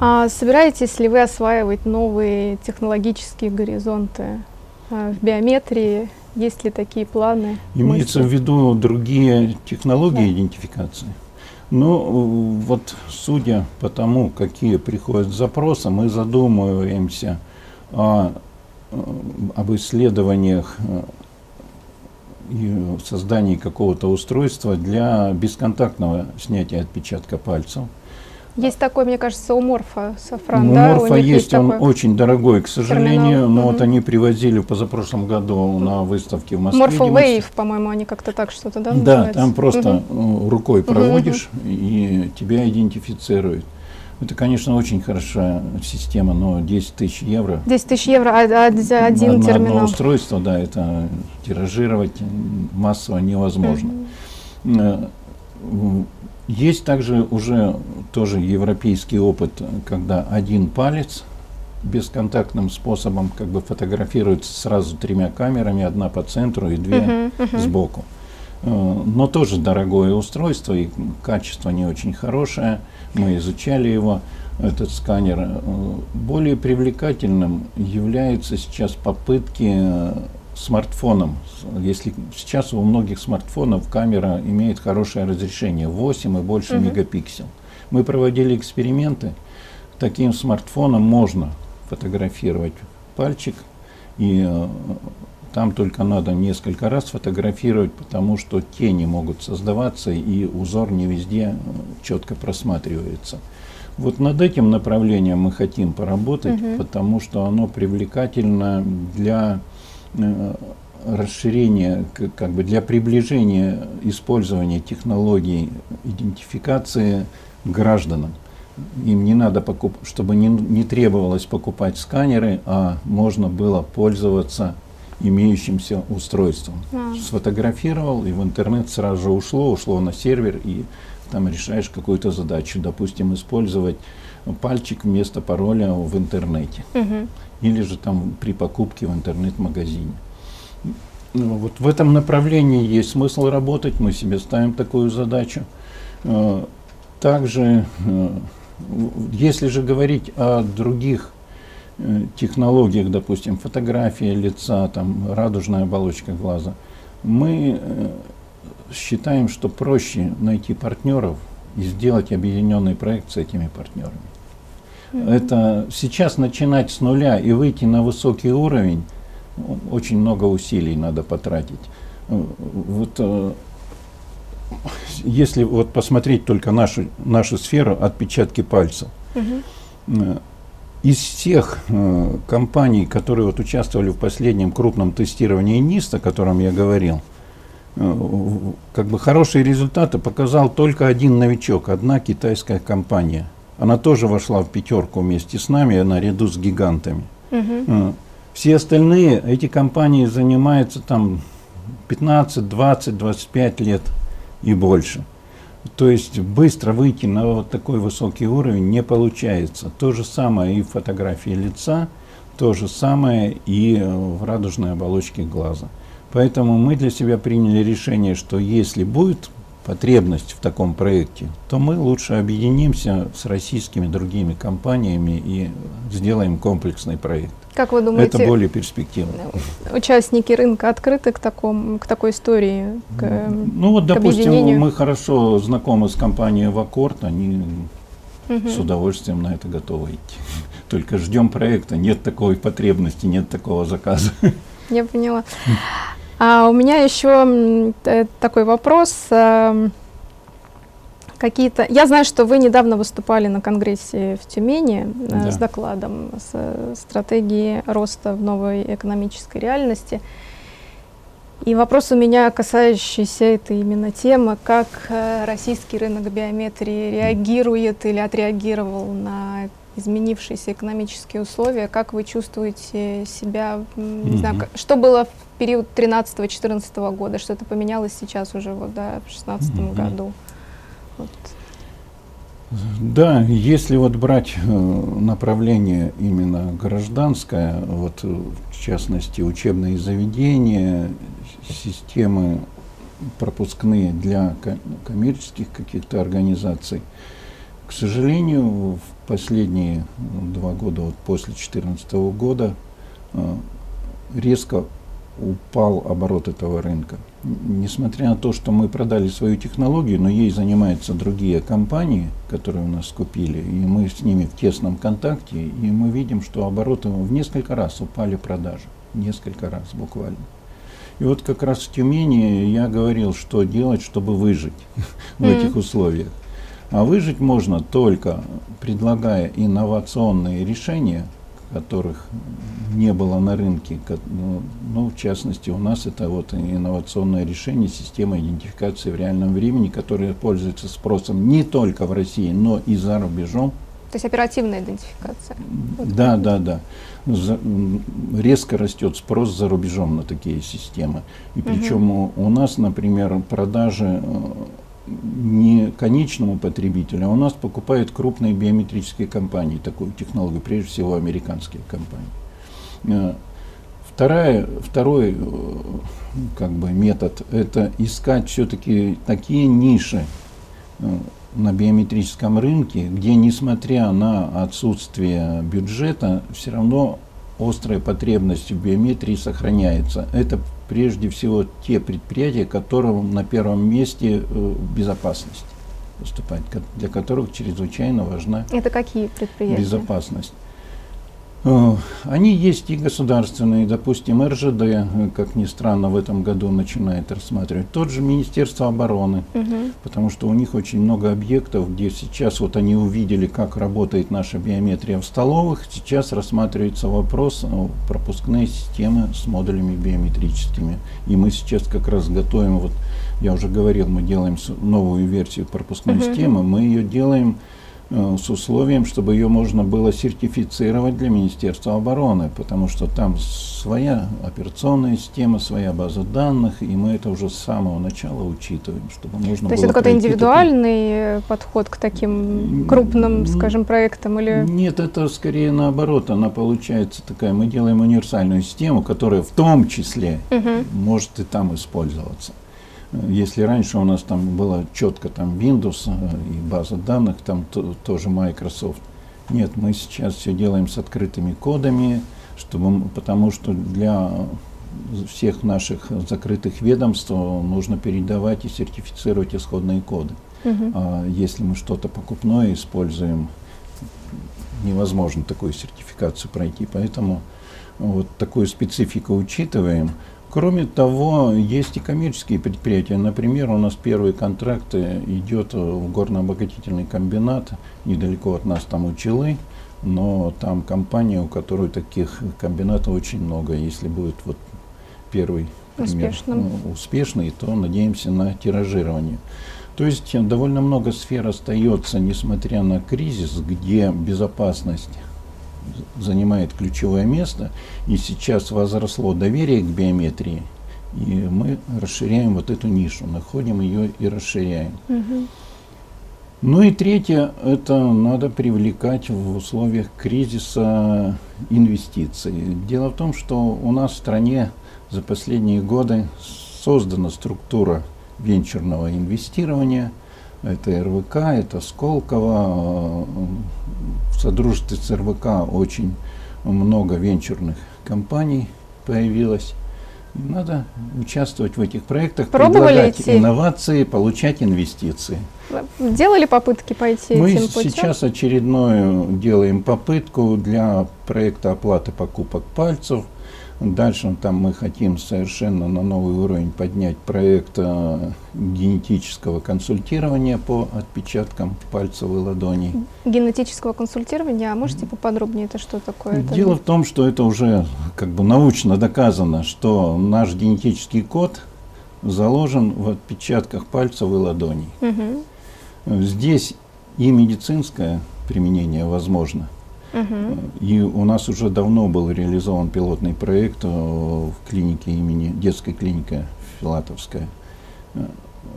А собираетесь ли вы осваивать новые технологические горизонты а, в биометрии? Есть ли такие планы? Имеется мысли? в виду другие технологии да. идентификации? Ну, вот судя по тому, какие приходят запросы, мы задумываемся о, об исследованиях создании какого-то устройства для бесконтактного снятия отпечатка пальцев. Есть такой, мне кажется, у Морфа Сафран, у да? Морфа у есть, есть он такой очень дорогой, к сожалению, терминал. но угу. вот они привозили позапрошлом году на выставке в Москве. Морфа Wave, по-моему, они как-то так что-то, да, Да, называется? там просто угу. рукой проводишь, угу. и тебя идентифицируют. Это, конечно, очень хорошая система, но 10 тысяч евро. 10 тысяч евро а, а, за один на, терминал. На одно устройство, да, это тиражировать массово невозможно. Угу. Есть также уже тоже европейский опыт, когда один палец бесконтактным способом как бы фотографируется сразу тремя камерами, одна по центру и две uh-huh, uh-huh. сбоку. Э, но тоже дорогое устройство и качество не очень хорошее. Мы изучали его, этот сканер. Э, более привлекательным являются сейчас попытки смартфоном. Если сейчас у многих смартфонов камера имеет хорошее разрешение 8 и больше угу. мегапиксел. Мы проводили эксперименты. Таким смартфоном можно фотографировать пальчик и э, там только надо несколько раз фотографировать, потому что тени могут создаваться и узор не везде э, четко просматривается. Вот над этим направлением мы хотим поработать, угу. потому что оно привлекательно для Э, расширения, как бы для приближения использования технологий идентификации гражданам. Им не надо покупать, чтобы не, не требовалось покупать сканеры, а можно было пользоваться имеющимся устройством. А. Сфотографировал, и в интернет сразу же ушло, ушло на сервер, и там решаешь какую-то задачу. Допустим, использовать пальчик вместо пароля в интернете. Угу или же там при покупке в интернет-магазине. Ну, вот в этом направлении есть смысл работать, мы себе ставим такую задачу. Э, также, э, если же говорить о других технологиях, допустим, фотография лица, там, радужная оболочка глаза, мы считаем, что проще найти партнеров и сделать объединенный проект с этими партнерами. Это сейчас начинать с нуля и выйти на высокий уровень, очень много усилий надо потратить. Вот э, если вот посмотреть только нашу, нашу сферу отпечатки пальцев, угу. Из всех э, компаний, которые вот участвовали в последнем крупном тестировании НИСТа, о котором я говорил, как бы хорошие результаты показал только один новичок, одна китайская компания – она тоже вошла в пятерку вместе с нами, наряду с гигантами. Угу. Все остальные, эти компании занимаются там 15, 20, 25 лет и больше. То есть быстро выйти на вот такой высокий уровень не получается. То же самое и в фотографии лица, то же самое и в радужной оболочке глаза. Поэтому мы для себя приняли решение, что если будет потребность в таком проекте, то мы лучше объединимся с российскими другими компаниями и сделаем комплексный проект. Как вы думаете, это более перспективно. Участники рынка открыты к, такому, к такой истории? К, ну вот, допустим, мы хорошо знакомы с компанией Вакорт, они угу. с удовольствием на это готовы идти. Только ждем проекта, нет такой потребности, нет такого заказа. Я поняла. А у меня еще э, такой вопрос. Какие-то... Я знаю, что вы недавно выступали на конгрессе в Тюмени э, да. с докладом с э, стратегии роста в новой экономической реальности. И вопрос у меня, касающийся этой именно темы, как российский рынок биометрии реагирует или отреагировал на изменившиеся экономические условия, как вы чувствуете себя, не знаю, что было в период 13-14 года, что-то поменялось сейчас уже вот, да, в 16 угу. году. Вот. Да, если вот брать э, направление именно гражданское, вот э, в частности учебные заведения, системы пропускные для коммерческих каких-то организаций, к сожалению, в последние два года, вот после 2014 года, э, резко упал оборот этого рынка. Несмотря на то, что мы продали свою технологию, но ей занимаются другие компании, которые у нас купили, и мы с ними в тесном контакте, и мы видим, что обороты в несколько раз упали продажи. Несколько раз буквально. И вот как раз в Тюмени я говорил, что делать, чтобы выжить в этих условиях. А выжить можно только предлагая инновационные решения, которых не было на рынке. Ну, ну, в частности, у нас это вот инновационное решение системы идентификации в реальном времени, которое пользуется спросом не только в России, но и за рубежом. То есть оперативная идентификация. Да, да, да. За, резко растет спрос за рубежом на такие системы. И причем угу. у, у нас, например, продажи э, не конечному потребителю, а у нас покупают крупные биометрические компании такую технологию, прежде всего американские компании. Э, вторая, второй э, как бы, метод – это искать все-таки такие ниши э, на биометрическом рынке, где, несмотря на отсутствие бюджета, все равно острая потребность в биометрии сохраняется. Это прежде всего те предприятия, которым на первом месте э, безопасность выступает, для которых чрезвычайно важна Это какие предприятия? безопасность. Э, они есть и государственные, допустим, РЖД, э, как ни странно, в этом году начинает рассматривать. Тот же Министерство обороны, угу. потому что у них очень много объектов, где сейчас вот они увидели, как работает наша биометрия в столовых. Сейчас рассматривается вопрос пропускной системы с модулями биометрическими. И мы сейчас как раз готовим, вот я уже говорил, мы делаем новую версию пропускной угу. системы, мы ее делаем Э, с условием, чтобы ее можно было сертифицировать для Министерства обороны, потому что там своя операционная система, своя база данных, и мы это уже с самого начала учитываем, чтобы можно То есть это какой-то индивидуальный такой... подход к таким крупным, скажем, проектам? Или... Нет, это скорее наоборот, она получается такая, мы делаем универсальную систему, которая в том числе угу. может и там использоваться. Если раньше у нас там было четко там Windows э, и база данных, там то, тоже Microsoft. Нет, мы сейчас все делаем с открытыми кодами, чтобы, потому что для всех наших закрытых ведомств нужно передавать и сертифицировать исходные коды. Угу. А если мы что-то покупное используем, невозможно такую сертификацию пройти. Поэтому вот такую специфику учитываем. Кроме того, есть и коммерческие предприятия. Например, у нас первый контракт идет в горно-обогатительный комбинат, недалеко от нас там Училы, но там компания, у которой таких комбинатов очень много. Если будет вот первый пример ну, успешный, то надеемся на тиражирование. То есть довольно много сфер остается, несмотря на кризис, где безопасность занимает ключевое место, и сейчас возросло доверие к биометрии, и мы расширяем вот эту нишу, находим ее и расширяем. Угу. Ну и третье, это надо привлекать в условиях кризиса инвестиций. Дело в том, что у нас в стране за последние годы создана структура венчурного инвестирования. Это РВК, это Сколково. В содружестве с РВК очень много венчурных компаний появилось. Надо участвовать в этих проектах, Пробовали предлагать идти? инновации, получать инвестиции. Делали попытки пойти Мы этим путем? сейчас очередную делаем попытку для проекта оплаты покупок пальцев. Дальше там мы хотим совершенно на новый уровень поднять проект э, генетического консультирования по отпечаткам пальцев и ладоней. Генетического консультирования, а можете поподробнее это что такое? Это Дело в том, что это уже как бы научно доказано, что наш генетический код заложен в отпечатках пальцев и ладоней. Мгм, Здесь и медицинское применение возможно. И у нас уже давно был реализован пилотный проект э, в клинике имени, детской клинике Филатовская. Э,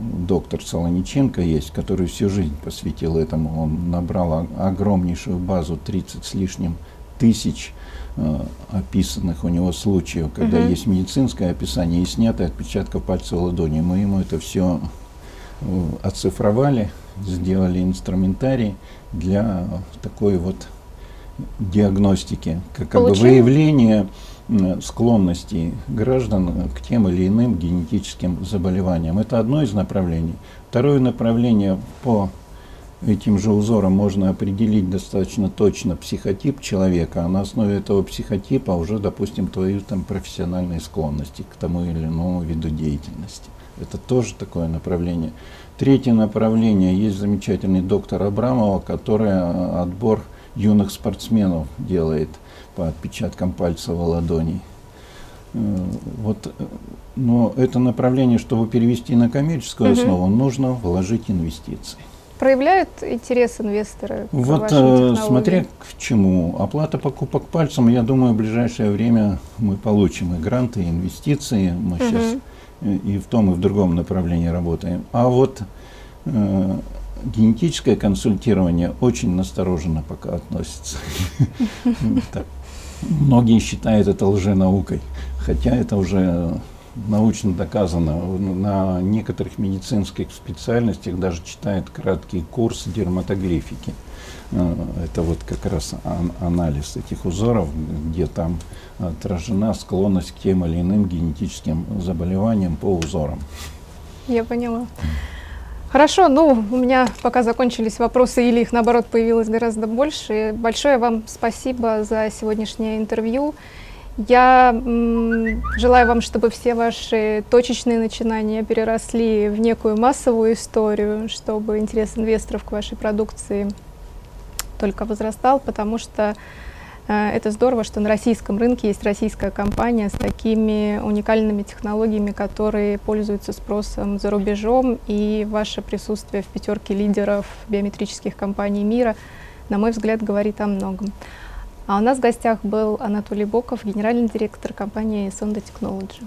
Доктор Солониченко есть, который всю жизнь посвятил этому. Он набрал огромнейшую базу, 30 с лишним тысяч э, описанных у него случаев, когда Мгм. есть медицинское описание и снятые отпечатков пальцев ладони. Мы ему это все оцифровали, сделали инструментарий для такой вот диагностики, как, бы м, склонностей граждан к тем или иным генетическим заболеваниям. Это одно из направлений. Второе направление по этим же узорам можно определить достаточно точно психотип человека, а на основе этого психотипа уже, допустим, твои там профессиональные склонности к тому или иному виду деятельности. Это тоже такое направление. Третье направление, есть замечательный доктор Абрамова, который а, отбор юных спортсменов делает по отпечаткам пальцев и ладоней. Э, Вот, э, но это направление, чтобы перевести на коммерческую Мгм. основу, нужно вложить инвестиции. Проявляют интерес инвесторы к Вот э, смотря к чему. Оплата покупок пальцем, я думаю, в ближайшее время мы получим и гранты, и инвестиции. Мы Мгм. сейчас и в том, и в другом направлении работаем. А вот э, генетическое консультирование очень настороженно пока относится. Многие считают это лженаукой, хотя это уже научно доказано. На некоторых медицинских специальностях даже читают краткий курс дерматографики. Э, Это вот как раз ан- анализ этих узоров, где там отражена склонность к тем или иным генетическим заболеваниям по узорам. Я поняла. Хорошо, ну, у меня пока закончились вопросы, или их, наоборот, появилось гораздо больше. Большое вам спасибо за сегодняшнее интервью. Я желаю вам, чтобы все ваши точечные начинания переросли в некую массовую историю, чтобы интерес инвесторов к вашей продукции только возрастал, потому что Э, это здорово, что на российском рынке есть российская компания с такими уникальными технологиями, которые пользуются спросом за рубежом, и ваше присутствие в пятерке лидеров биометрических компаний мира, на мой взгляд, говорит о многом. А у нас в гостях был Анатолий Боков, генеральный директор компании Sonda Technology.